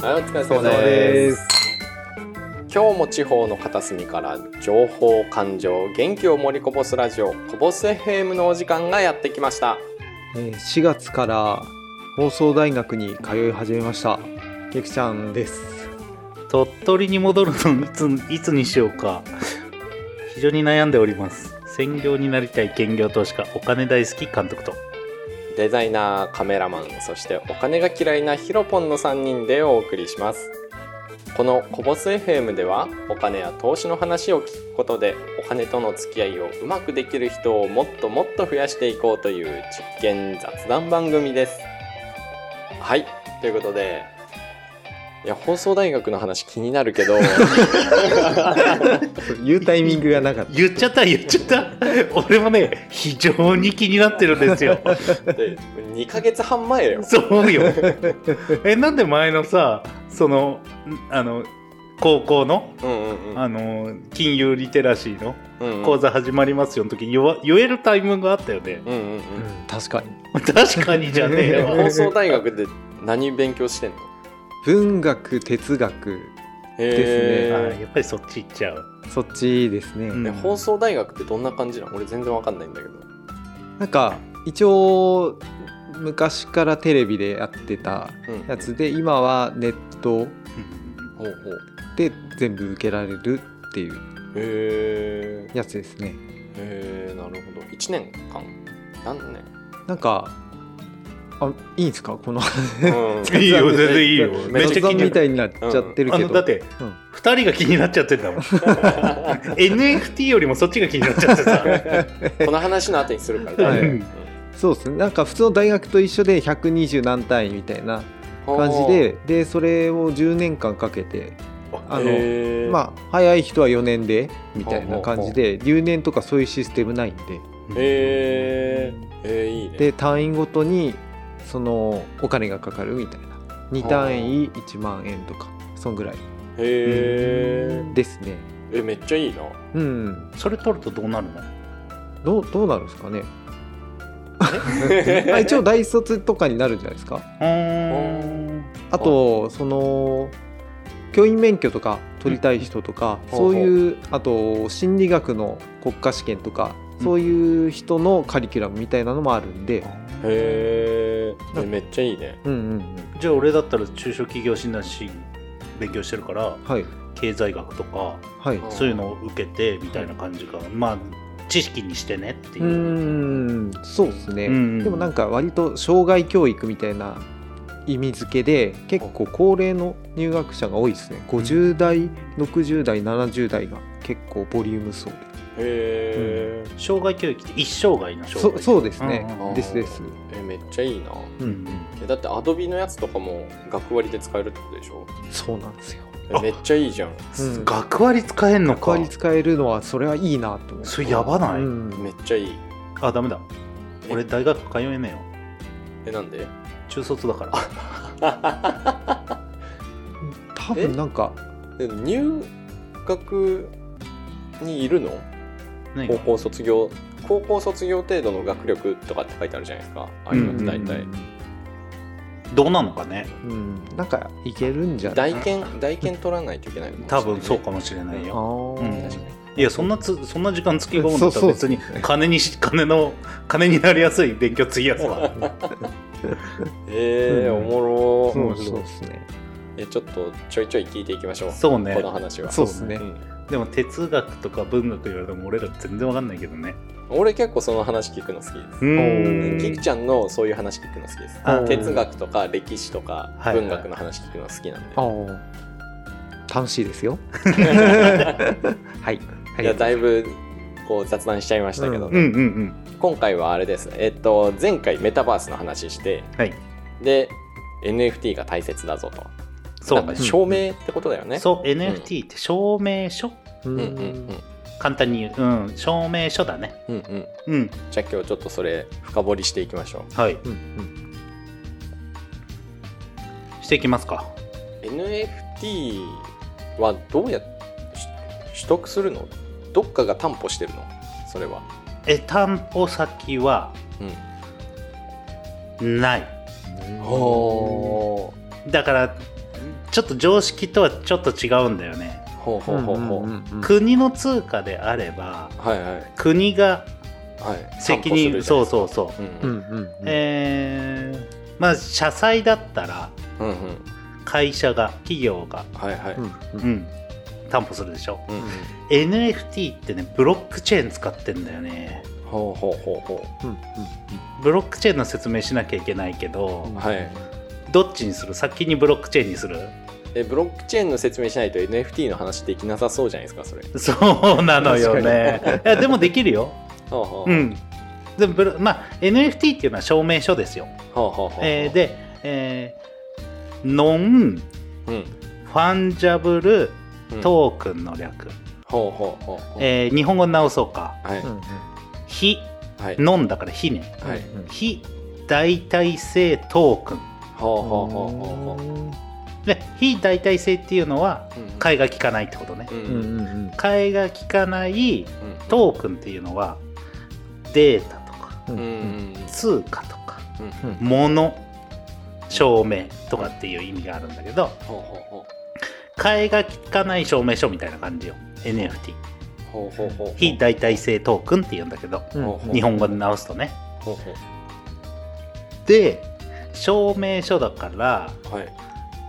はい、お疲れ様です。今日も地方の片隅から情報、感情、元気を盛りこぼすラジオ、こぼす FM のお時間がやってきました。えー4月から放送大学に通い始めましたゆきちゃんです鳥取に戻るのいついつにしようか非常に悩んでおります専業になりたい兼業投資家お金大好き監督とデザイナー、カメラマン、そしてお金が嫌いなヒロポンの3人でお送りします。このこぼす FM ではお金や投資の話を聞くことでお金との付き合いをうまくできる人をもっともっと増やしていこうという実験雑談番組です。はい、ということで、いや放送大学の話気になるけど。言うタイミングがなかった。言っちゃった言っちゃった。俺もね非常に気になってるんですよ。で2ヶ月半前よ。そうよ。えなんで前のさそのんあの高校のうんうんうん。あの金融リテラシーの講座始まりますよの時言わ言えるタイミングがあったよね。うんうんうん。うん。確かに。確かにじゃねええよ。放送大学で何勉強してんの？文学哲学へー。あやっぱりそっち行っちゃう。そっちですね、うん。え放送大学ってどんな感じなの？俺全然わかんないんだけど。なんか一応昔からテレビでやってたうん。やつで今はネットで全部受けられるっていうやつですね。へーなるほど。1年間？何年？なんかあいいんですか？この。うん。いいよ全然いいよ。めっちゃ気みたいになっちゃってるけど、あのだって、うん2人が気になっちゃってんだもん。NFT よりもそっちが気になっちゃってさ。この話の後にするから。はい。うん。そうですね。なんか普通の大学と一緒で120何単位みたいな感じででそれを10年間かけてあのまあ早い人は4年でみたいな感じで留年とかそういうシステムないんで。へー。えーいいね。で単位ごとにそのお金がかかるみたいな。2単位1万円とかそんぐらい。へー。ですね。えめっちゃいいな。うん。それ取るとどうなるの？どうどうなるんですかね？ま あ一応大卒とかになるんじゃないですか？うーん。あとその教員免許とか取りたい人とか、ほうそういうあと心理学の国家試験とか、そういう人のカリキュラムみたいなのもあるんで、へーえめっちゃいいね。うんうんうん、じゃあ俺だったら中小企業診断士勉強してるからはい。経済学とかはい。そういうのを受けてみたいな感じか。まあ知識にしてねってう。いう、ん。そうですね、うんでもなんか割と障害教育みたいな意味付けで結構高齢の入学者が多いですね。50代60代70代が結構ボリューム層でへー。障害教育って一生涯の障そ害そうですね、うんうんですです。えめっちゃいいな。うんうん。えだってアドビのやつとかも学割で使えるってことでしょ？そうなんですよ。えめっちゃいいじゃん。うん。学割使えんのか。学割使えるのはそれはいいなと思ってそれやばない、うん。めっちゃいい。あダメだ。俺大学通えねえよ。えなんで？中卒だから。多分なんかで入学にいるの？高校卒業高校卒業程度の学力とかって書いてあるじゃないですか。ああいうのって大体、どうなのかね。うん、うんなんかいけるんじゃない？大検大検取らないといけないの多分そうかももしれないあよ、ー。うん。確かに。いやそんなつそんな時間つき込むんだっ別に金にし金の金になりやすい勉強つぎやすわ えー、うん。おもろそうそうですねえちょっとちょいちょい聞いていきましょう。そうね。この話は。そうですねん。でも哲学とか文学言われても俺ら全然わかんないけどね。俺結構その話聞くの好きです。キクちゃんのそういう話聞くの好きです。あ哲学とか歴史とかはい。文学の話聞くの好きなんで、あー楽しいですよ。はい。あいやだいぶこう雑談しちゃいましたけど、うんうんうん。今回はあれです。えっと前回メタバースの話してはい。で NFT が大切だぞとなんか証明ってことだよね、そう NFT って証明書？ううんうんうん。簡単に言う。うん証明書だね。うんうん。うん。じゃあ今日ちょっとそれ深掘りしていきましょはい。うんうん。していきますか。う NFT はどうやって取得するの？どっかが担保してるの？それは。え担保先は？うん。ない。ほだからちょっと常識とはちょっと違うんだよね。うほうほうほう。ほう、うんうん。うん。国の通貨であればはいはい。国がはい。責任そうそうそう、う、ううんうん。えーまあ社債だったらうんうん。会社が企業が、はいはい、うんううん。ん、担保するでしょ。うんうん。NFT ってねブロックチェーン使ってんだよね。ほうほうほうほう。んうんブロックチェーンの説明しなきゃいけないけど、うんはい。どっちにする？先にブロックチェーンにする？うえブロックチェーンの説明しないと NFT の話できなさそうじゃないですかそれ。そうなのよね。いやでもできるよ。ほうん。でもブロまあ NFT っていうのは証明書ですよ、えーで、えーノンうん。ファンジャブルうん。トークンの略、ほうほうほうほうえー日本語に直そうか。はい。非はい。ノンだから非ね。はい。うん非代替性トークン。ほうほうほうほうほで非代替性っていうのは替えが利かないってことね。替えが利かないうんトークンっていうのはデータとか通貨とか物証明とかっていう意味があるんだけど替えが利かない証明書みたいな感じよ。NFT 非代替性トークンっていうんだけど日本語で直すとね。で証明書だからうはい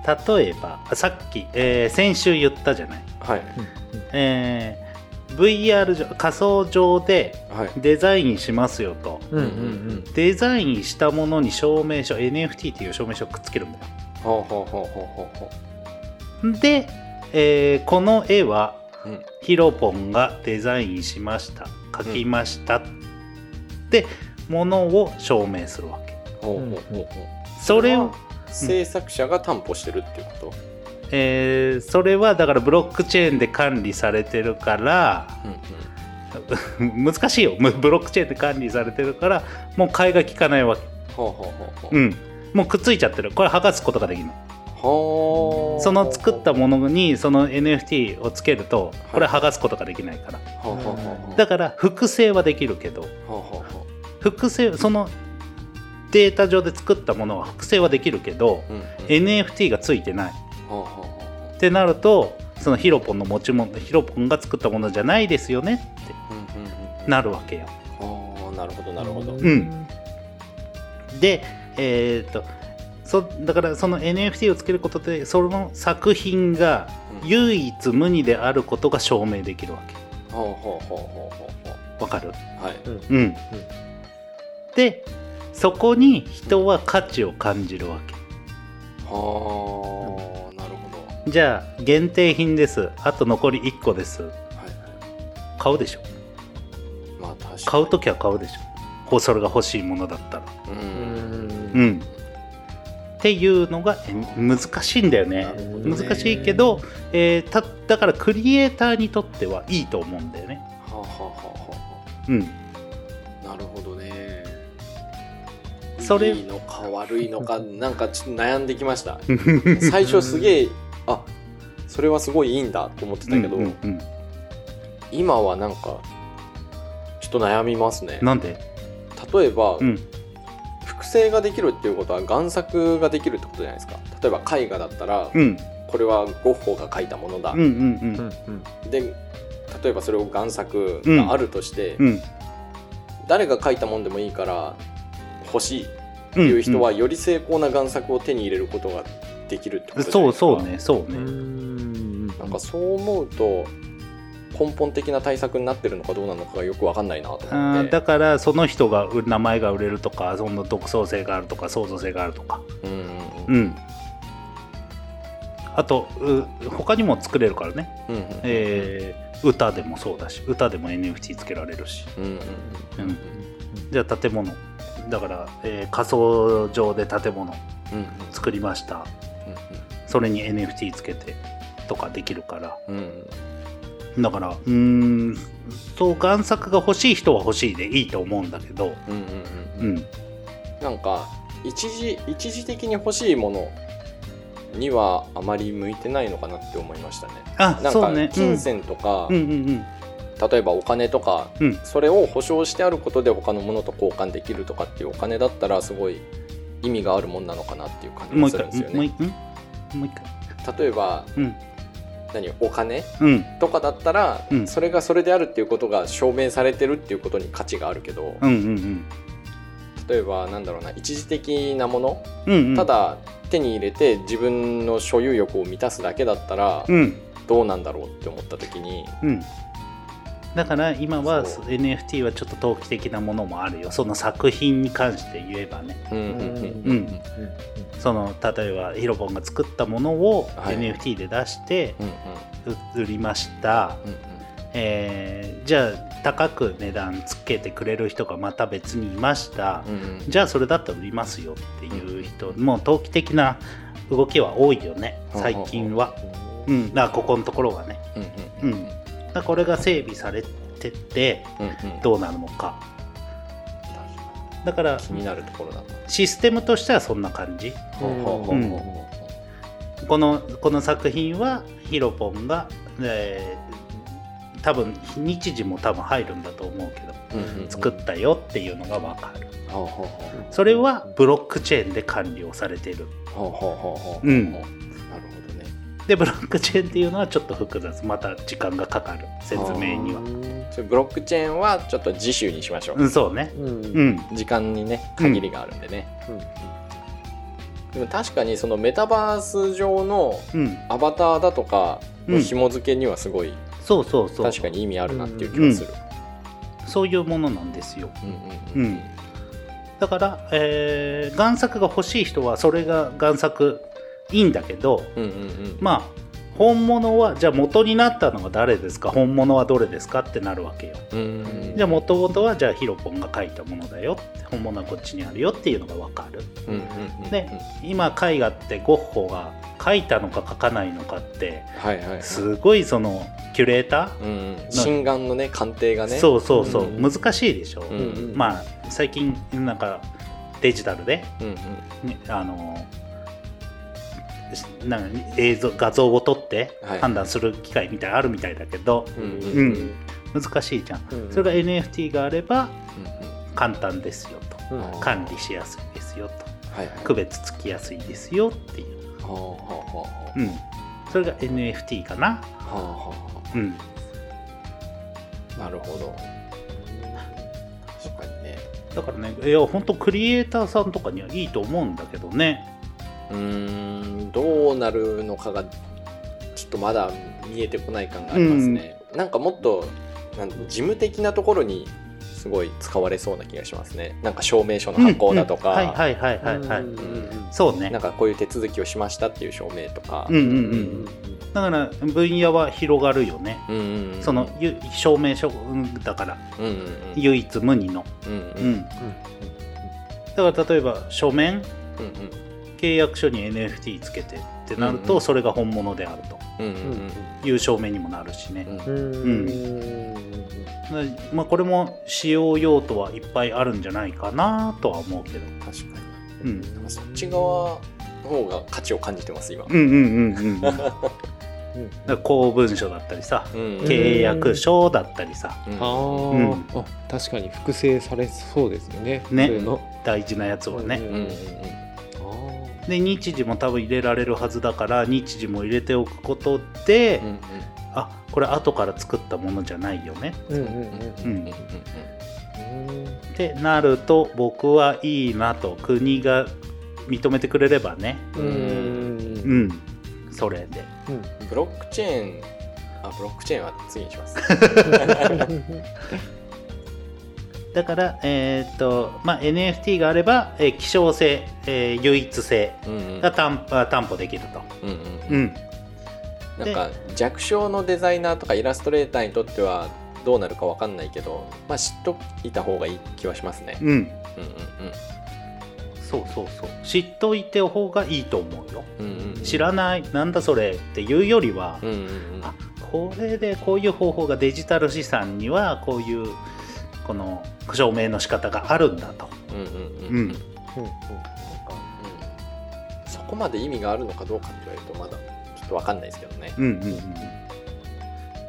例えばあさっき、えー先週言ったじゃない、はい。えー VR 上仮想上ではい。デザインしますよと。うんうんデザインしたものに証明書 NFT っていう証明書をくっつけるんだよ。ほうほうほうほうほうほで、えーこの絵はううん。ヒロポンがデザインしました。描きました、ってものを証明するわけ。ほうほうほうほう。それを、制作者が担保してるっていうこと？えーそれはだからブロックチェーンで管理されてるからうんうん。難しいよ。ブロックチェーンで管理されてるからもう替えが利かないわけ。ほうほうほうほう。うん。もうくっついちゃってる。これ剥がすことができるの。ほうその作ったものにその NFT をつけるとこれ剥がすことができないから。ほうほうほうほう。だから複製はできるけど。ほうほうほ複製そのデータ上で作ったものは複製はできるけどううんうん NFT がついてない。ってなるとそのヒロポンの持ち物ヒロポンが作ったものじゃないですよねってううんうんうん。なるわけよ。ああなるほどなるほど。ん。でえっ、とそだからその NFT をつけることでその作品がうん。唯一無二であることが証明できるわけ。ほうほうほうほうほう。ほわかる？うはいうん、でそこに人は価値を感じるわけ。はあなるほど。じゃあ限定品です。あと残り1個です。はいはい。買うでしょ。まあ確かに。買う時は買うでしょ。ほそれが欲しいものだったら。ううん。んうん。っていうのがえ難しいんだよね。ね。難しいけど、えーただからクリエイターにとってはいいと思うんだよね。はあはあはあはうん。あなるほど。ねそれ。いいのか悪いのかなんかちょっと悩んできました。最初すげえあそれはすごいいいんだと思ってたけど、うんうんうん。今はなんかちょっと悩みますね。なんで？例えば、うん。複製ができるっていうことは贋作ができるってことじゃないですか。例えば絵画だったら、うん。これはゴッホが描いたものだ、うんうんうん。で例えばそれを贋作があるとして、うん。誰が描いたもんでもいいから欲しいっていう人はより精巧な贋作を手に入れることができるってことじゃないそうですか。そうねそうね、うん。なんかそう思うと根本的な対策になってるのかどうなのかがよくわかんないなとあ思って。ーだからその人が名前が売れるとかその独創性があるとか創造性があるとか。うんうんあとう他にも作れるからね、うんうんえー歌でもそうだし歌でも NFT つけられるし。うんうん。うん。じゃあ建物だから、えー仮想上で建物うんうん。作りました。それに NFT つけてとかできるから。うんうん。だからうーんそう贋作が欲しい人は欲しいでいいと思うんだけど。うんうんううん。ん。なんか一時一時的に欲しいものにはあまり向いてないのかなって思いましたね。あなんか金銭とか、うんうんうん例えばお金とか、うん。それを保証してあることで他のものと交換できるとかっていうお金だったらすごい意味があるもんなのかなっていう感じがする回んですよね。もう一回？例えばうん。何？お金うん。とかだったら、うん。それがそれであるっていうことが証明されてるっていうことに価値があるけど、うんうん例えばなんだろうな一時的なもの、うんうんうん。ただ手に入れて自分の所有欲を満たすだけだったら、うん。どうなんだろうって思った時に、うんだから今は NFT はちょっと投機的なものもあるよ。その作品に関して言えばね。その例えばヒロポンが作ったものをはい。NFT で出して売りました、うんうん。えーじゃあ高く値段つけてくれる人がまた別にいました、うんうん。じゃあそれだったら売りますよっていう人、もう投機的な動きは多いよね。最近は、うん、だからここのところはね、うんうん。うん、だこれが整備されててうんうん。どうなるのか。だから気になるところだな。システムとしてはそんな感じ。このこの作品はヒロポンが、えー多分日時も多分入るんだと思うけどうんうん作ったよっていうのが分かる。それはブロックチェーンで管理をされている。ほうん。でブロックチェーンっていうのはちょっと複雑。また時間がかかる。説明には。ブロックチェーンはちょっと次週にしましょう。うんそうね。うん。うん。時間にね限りがあるんでね。でも確かにそのメタバース上のうん。アバターだとかの紐付けにはすごいそうそうそう。確かに意味あるなっていう気がする。そういうものなんですよ。うんうん。うん。だから、えー贋作が欲しい人はそれが贋作いいんだけどうんうんうん。まあ本物はじゃあ元になったのは誰ですか？本物はどれですかってなるわけよ。うん。うんじゃあ元々はじゃあヒロポンが書いたものだよ本物はこっちにあるよっていうのが分かる。うんうんうんで今絵画ってゴッホが描いたのか描かないのかってはいはいはい。すごいそのキュレータうんうん。心眼のね鑑定がー、ね。そうそうそう、うん難しいでしょ、うんうんまあ最近なんかデジタルで、うんうん。ね、あのなんか映像画像を撮ってはい。判断する機会みたいあるみたいだけど、うんうんううん。ん難しいじゃん、うんそれが NFT があればうん簡単ですよと。うん。管理しやすいですよと。はいはい。区別つきやすいですよっていう、はあうん、それが NFT かな、あはあはうん、あなるほど。確かにね。だからねいや本当クリエイターさんとかにはいいと思うんだけどねうーんどうなるのかがちょっとまだ見えてこない感がありますね、なんかもっとなん事務的なところにすごい使われそうな気がしますね。なんか証明書の発行だとか、うんうん。はいはいはいはいはい、うん。うんそうね。なんかこういう手続きをしましたっていう証明とか、うんうんううん。んだから分野は広がるよね、うんうんうん。そのゆ証明書うんだから。うんうんうん。唯一無二の、うんううん。ん、だから例えば書面。うん契約書に NFT つけてってなると、それが本物であるうんうんという証明にもなるしね、うん。うん。うん。でまあ、これも使用用途はいっぱいあるんじゃないかなとは思うけど、確かうん、に。なん。かそっち側の方が価値を感じてます今、うんうんうんうん 公文書だったりさうんうん。契約書だったりさ。うん。あー、うん。あ確かに複製されそうですよね。ね。大事なやつはね、うんうんうんあで日時も多分入れられるはずだから日時も入れておくことで、うんうん。あこれ後から作ったものじゃないよね。ーうんうんうんうんうんうん。ってなると僕はいいなと国が認めてくれればね。うんうん。うん。それで。うん。ブロックチェーン。あブロックチェーンは次にします だから、えーっとまあ、NFT があれば、えー希少性、えー唯一性うんうん。が担あ担保できると、うんうん。うん、なんか弱小のデザイナーとかイラストレーターにとってはどうなるかわかんないけど、まあ、知っといた方がいい気はしますね。うん、うんそうそうそう。知っといてお方がいいと思うよ。うんうんうん。知らないなんだそれっていうよりは、うんうんうん。あこれでこういう方法がデジタル資産にはこういうこの証明の仕方があるんだと、うんうんううんうん。ん、なん。かうん。そこまで意味があるのかどうかって言われるとまだちょっとわかんないですけどね。うんうんうん。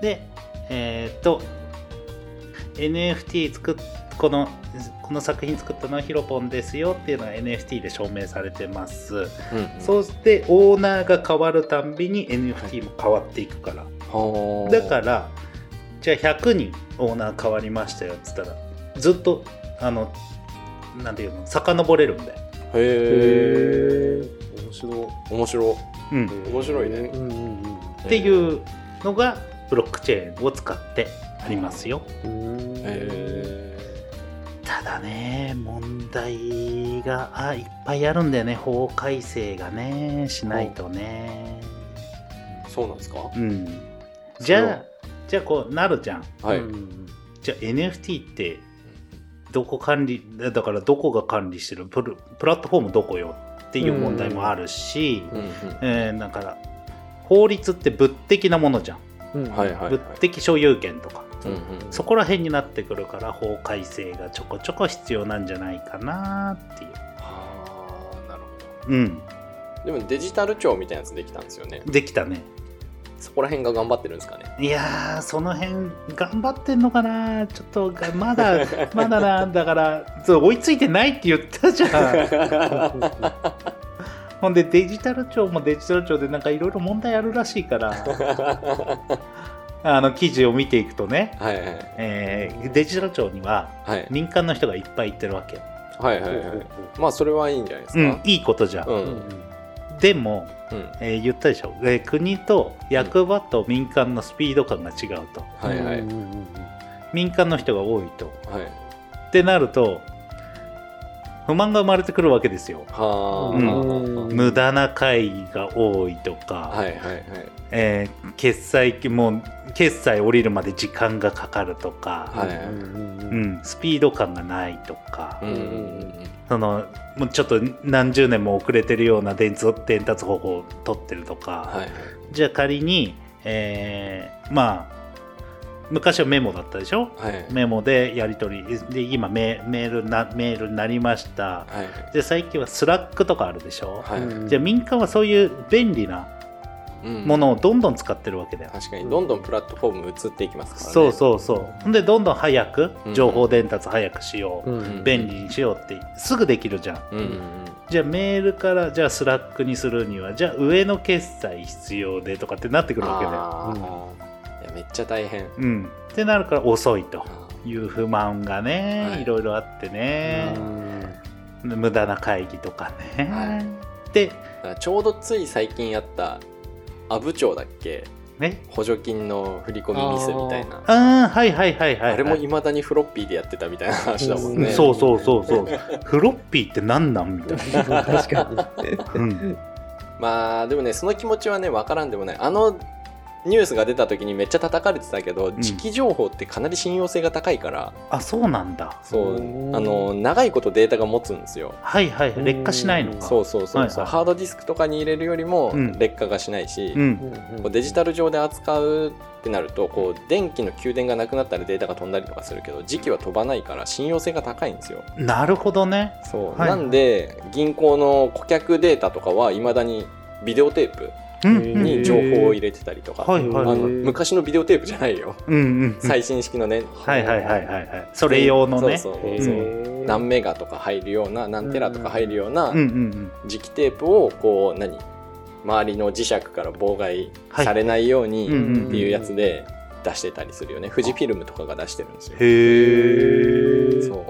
でえーっと NFT 作っこのこの作品作ったのはヒロポンですよっていうのが NFT で証明されてます、うんうん。そしてオーナーが変わるたんびに NFT も変わっていくから、はあだからじゃあ100人オーナー変わりましたよっつったら。ずっとあのなんていうの遡れるんで、へえ面白面白うん、い面白いね。うんうんっていうのがブロックチェーンを使ってありますよ。ただね問題があいっぱいあるんだよね。法改正がねしないとね。えそうなんですか？うん。じゃあじゃあこうなるじゃん。はい。うん。じゃあ NFT ってどこ管理だからどこが管理してる？プルプラットフォームどこよっていう問題もあるし、うんうん。えーだから法律って物的なものじゃん、うん。はいはいはい。物的所有権とか。うんうんそこら辺になってくるから法改正がちょこちょこ必要なんじゃないかなっていう。はあなるほうん。どでもデジタル庁みたいなやつできたんですよね。できたねそこら辺が頑張ってるんですかね。いやーその辺頑張ってんのかな。ちょっとがまだ まだなだからそう追いついてないって言ったじゃん。ほんでデジタル庁もデジタル庁でなんかいろいろ問題あるらしいからあの記事を見ていくとね、はいはいえーデジタル庁にははい。民間の人がいっぱい行ってるわけよ、はいはいはいまあそれはいいんじゃないですか、うんいいことじゃん、うんうんでも、うん。えー言ったでしょ、えー国と役場と民間のスピード感が違うと。はいはい。うんうんうん民間の人が多いと。はい。ってなると不満が生まれてくるわけですよ。はあ、うん。無駄な会議が多いとか、はいはいはい。えー決済もう決済降りるまで時間がかかるとか、はいはい。うん。うん、スピード感がないとか、うんそのもうちょっと何十年も遅れてるような伝達伝達方法を取ってるとか、はいはい。じゃあ仮に、えーまあ昔はメモだったでしょ？はい。メモでやり取り。で今メメールなメールになりました。はい。で最近はスラックとかあるでしょ、はい。うん。じゃあ民間はそういう便利なうん。ものをどんどん使ってるわけだよ、確かに。どんどんプラットフォーム移っていきますからね。そうそうそう。ほんでどんどん早くうん。情報伝達早くしよう、うん。便利にしようってすぐできるじゃん。うんじゃあメールからじゃあスラックにするにはじゃあ上の決裁必要でとかってなってくるわけだよめっちゃ大変。うん。ってなるから遅いと。ああいう不満がね、はい。い、ろいろあってね、無駄な会議とかね、はい。でちょうどつい最近やった阿武町だっけ？ね補助金の振り込みミスみたいな。ああはいはいはいはい、はい、あれもいまだにフロッピーでやってたみたいな話だもんね。うん。そうそうそうそう。フロッピーって何なんみたいな、確かうん、まあでもねその気持ちはね分からんでもない。あのニュースが出た時にめっちゃ叩かれてたけど、ん。時期情報ってかなり信用性が高いから。あそうなんだ。そう。うんあの長いことデータが持つんですよ。はいはい劣化しないのか。そうそうそうそう、はいはい。ハードディスクとかに入れるよりもうん。劣化がしないし、うん。こうデジタル上で扱うってなるとこう電気の給電がなくなったらデータが飛んだりとかするけど時期は飛ばないから信用性が高いんですよ。なるほどね。そう、はいなんで銀行の顧客データとかはいまだにビデオテープに情報を入れてたりとか、あの昔のビデオテープじゃないよ。最新式のね、はいはいはいはいはい。それ用のね。何メガとか入るような何テラとか入るような磁気テープをこう何？周りの磁石から妨害されないようにっていうやつで出してたりするよね。富士フィルムとかが出してるんですよ。うんへえそう。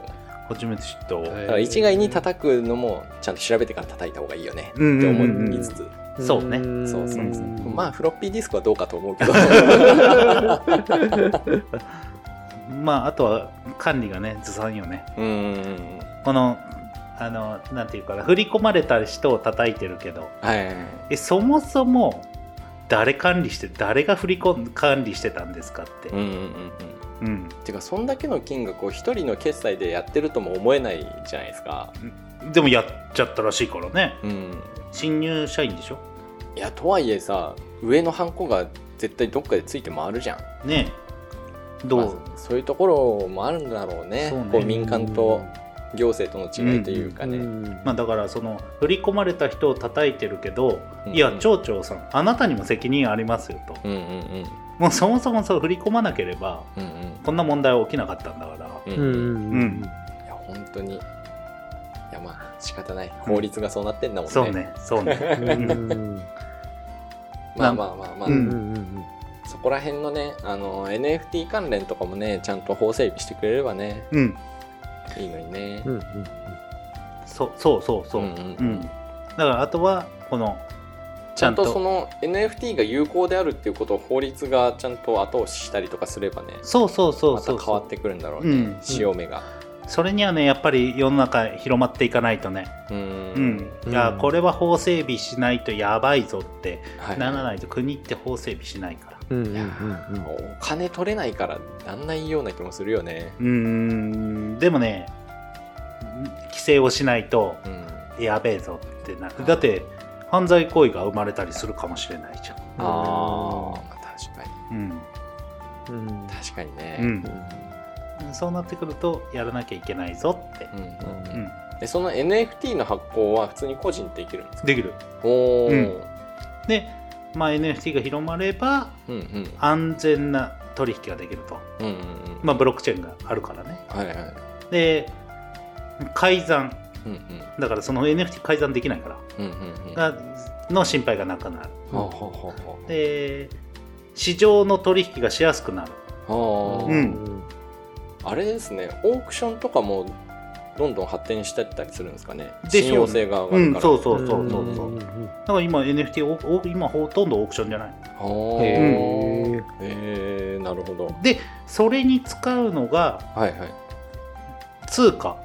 初めて知った。だから一概に叩くのもちゃんと調べてから叩いた方がいいよね。って思いつつそうね。そうそうそう。うん。まあフロッピーディスクはどうかと思うけど。まああとは管理がねずさんよね。うん。このあのなんていうかな振り込まれた人を叩いてるけど。はい。えそもそも誰管理して誰が振り込ん管理してたんですかって。うんうんうんうん。うん。てかそんだけの金額を一人の決済でやってるとも思えないじゃないですかでもやっちゃったらしいからね。うん。新入社員でしょ？いやとはいえさ上のハンコが絶対どっかでついて回るじゃん。ねえ。どう、まあそういうところもあるんだろうね。そうね。こう民間と行政との違いというかね、まあ、だからその振り込まれた人を叩いてるけど、うんいや町長さんあなたにも責任ありますよと、うんうんうん。もうそもそもそう振り込まなければうんこんな問題は起きなかったんだから、うん。うんうんうん。いや本当に仕方ない。法律がそうなってんだもんね、そうね。そうね。うん。まあまあまあまあ、うん。うんうんそこら辺のねあの NFT 関連とかもねちゃんと法整備してくれればね。うん。いいのにね。うんうんそうそうそうそう、ううんん。うん。だからあとはこのちゃんとその NFT が有効であるっていうことを法律がちゃんと後押ししたりとかすればね。そうそうそうまそう。た変わってくるんだろうね、うん。潮目がそれにはねやっぱり世の中広まっていかないとね。ううん。ん、うん。いやこれは法整備しないとやばいぞって。はい。ならないと国って法整備しないから。うんうんうんいやーお金取れないからなんないような気もするよね。うーん。でもね規制をしないとうん。やべえぞってなる。だって犯罪行為が生まれたりするかもしれないじゃん。あーまあ確かに。うん。うん。確かにね、うんそうなってくるとやらなきゃいけないぞって。うんうんうん。でその NFT の発行は普通に個人できるんですか？できる。おお、うん。で、まあ、NFT が広まればうんうん。安全な取引ができると、うんうんうん。まあ、ブロックチェーンがあるからね。はいはい。で改ざん。うんうん。だからその NFT 改ざんできないから。うんうんうん。がの心配がなくなる。ほうほうほうほう。で市場の取引がしやすくなる。うんあれですねオークションとかもどんどん発展してったりするんですかね？でしょうね。信用性が上がうんるから、そうそうそうそう。そううんだから今 NFT 今ほとんどオークションじゃない。はあ。へへええなるほど。でそれに使うのがはいはい。通貨。は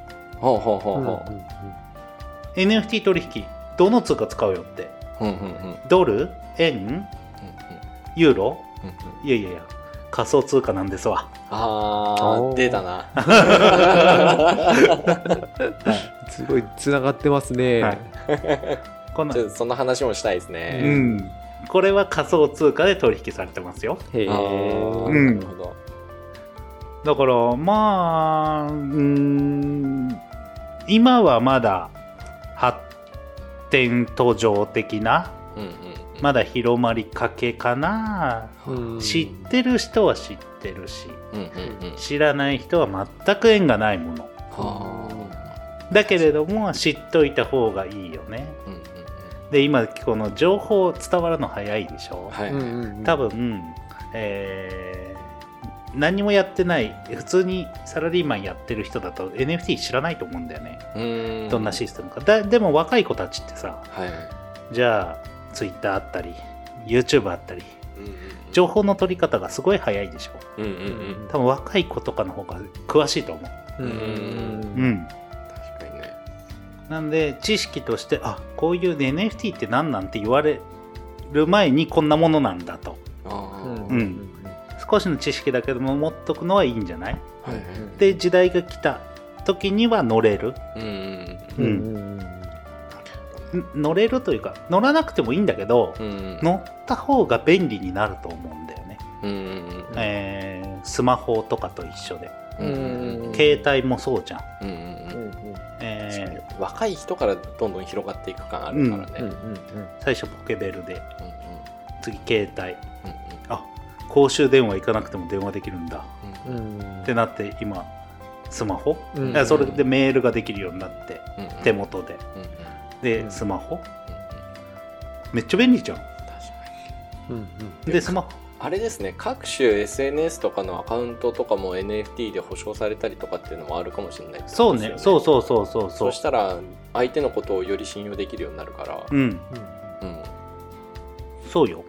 あはあはあはあ。NFT 取引どの通貨使うよって？うんうんうん。うんドル円ユーロ？うんうん。いやいやいや仮想通貨なんですわ。あ出たな。すごいつながってますね、はい。このちょっとその話もしたいですうね、ん。これは仮想通貨で取引されてますよ。へえうん。なるほど。だからまあうーん。今はまだ発展途上的なうんうんうんまだ広まりかけかな、うん。知ってる人は知ってるしうんうんうん。知らない人は全く縁がないもの。はだけれども知っといた方がいいよね。あうんうんうん。で今この情報伝わるの早いでしょ、はい、多分、えー何もやってない普通にサラリーマンやってる人だと NFT 知らないと思うんだよね、どんなシステムか。だでも若い子たちってさはい。じゃあ Twitter あったり YouTube あったり情報の取り方がすごい早いでしょ。うんうんうん。多分若い子とかの方が詳しいと思う。うんうんうん。確かにね。なんで知識としてあこういう NFT って何なんて言われる前にこんなものなんだと。あー。うん。うん。少しの知識だけでも持っとくのはいいんじゃない？はいはいで時代が来た時には乗れる。うんうん。うん乗れるというか乗らなくてもいいんだけどうん。うん乗った方が便利になると思うんだよね、うんうんえースマホとかと一緒で。うんうんうん。携帯もそうじゃん、うんうん若い人からどんどん広がっていく感あるからね、うん。うんー最初ポケベルで。うんうん。次携帯。うんあ公衆電話行かなくても電話できるんだ。うん。うんうんってなって今スマホ、うん。いやそれでメールができるようになってうんうん。手元で。うんうんで、うん。スマホ？めっちゃ便利じゃん。確かうんうん。にでスマホ？あれですね。各種 SNS とかのアカウントとかも NFT で保証されたりとかっていうのもあるかもしれないってそうね。そうそうそうそうそそう。うしたら相手のことをより信用できるようになるから、うん。うん。そうよ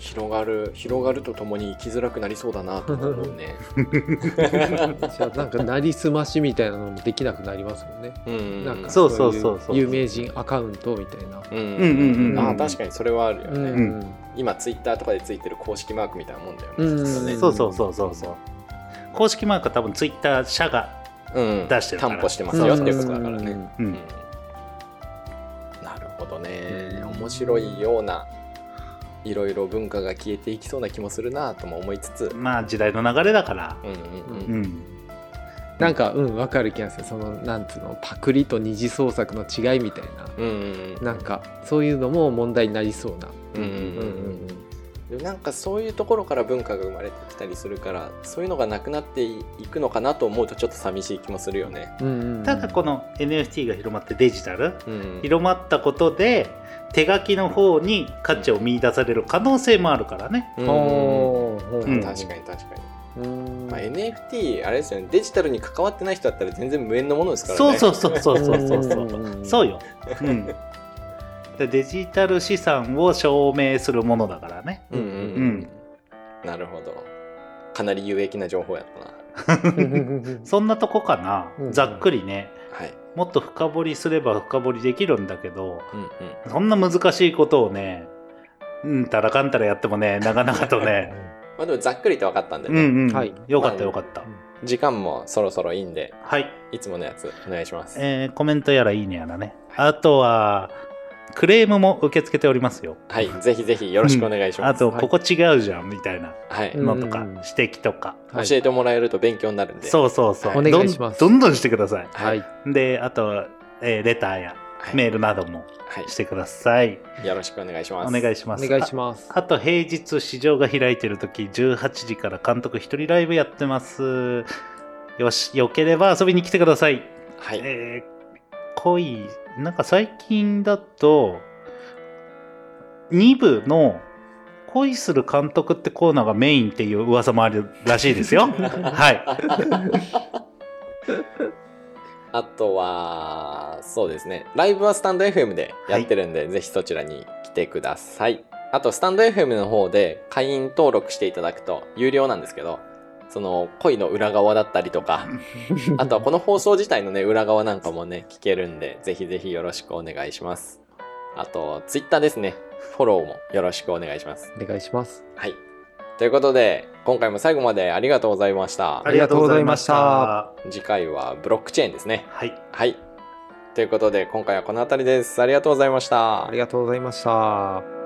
広がる広がるとともに生きづらくなりそうだなと思うね。じゃあなんかなりすましみたいなのもできなくなりますもんね。うん。なんかそうそうそうそう。い有名人アカウントみたいな。うん。うんうんうんあ確かにそれはあるよね。うん。今ツイッターとかでついてる公式マークみたいなもんだよね。ね。そうそうそうそうそう。公式マークは多分ツイッター社がうん、出してるから。担保してますよっていうことだからね。なるほどね。面白いようないろいろ文化が消えていきそうな気もするなとも思いつつ、まあ時代の流れだから。うんうんうん。うん。なんかうんわかる気がする。そのなんつうのパクリと二次創作の違いみたいな。うんうんなんかそういうのも問題になりそうな。うんうんうんうんなんかそういうところから文化が生まれてきたりするからそういうのがなくなっていくのかなと思うとちょっと寂しい気もするよね。うんうんただこの NFT が広まってデジタルうん、広まったことで手書きの方に価値を見出される可能性もあるからね。うんうん確かに確かに、うん。まあ、NFT あれですよね。デジタルに関わってない人だったら全然無縁のものですからね。そうそうそうそうそうそう。そううん。そうよ。うん。でデジタル資産を証明するものだからね。うんうんうん、うん。なるほど。かなり有益な情報やったな。そんなとこかな、うん。ざっくりね。はい。もっと深掘りすれば深掘りできるんだけど、うんうん。そんな難しいことをね、うんたらかんたらやってもね、なかなかとね、まあでもざっくりと分かったんでうんね、うん、はい。よかったよかった。時間もそろそろいいんではい。いつものやつお願いします。えーコメントやらいいねやらね。あとは、クレームも受け付けておりますよ。はいぜひぜひよろしくお願いします、あと、はいここ違うじゃんみたいなのとか、指摘とか。はい教えてもらえると勉強になるんでそうそうそう。お願いしますどんどんどんしてください。はいで、あと、えーレターやはいメールなどもはいしてください。よろしくお願いしますお願いします。お願いしますああと、平日市場が開いてる時18時から監督一人ライブやってます。よし、よければ遊びに来てください。はいえー、恋、なんか最近だと、2部の恋する監督ってコーナーがメインっていう噂もあるらしいですよ。はい。あとは、そうですね。ライブはスタンド FM でやってるんで、ぜひそちらに来てください。あと、スタンド FM の方で会員登録していただくと有料なんですけど、その恋の裏側だったりとか、あとはこの放送自体のね、裏側なんかもね、聞けるんで、ぜひぜひよろしくお願いします。あと、Twitter ですね。フォローもよろしくお願いします。お願いしますはい。ということで、今回も最後までありがとうございましたあ。りがとうございました。あ次回はブロックチェーンですね。はい。はい。ということで、今回はこの辺りです。ありがとうございましたあり。がとうございました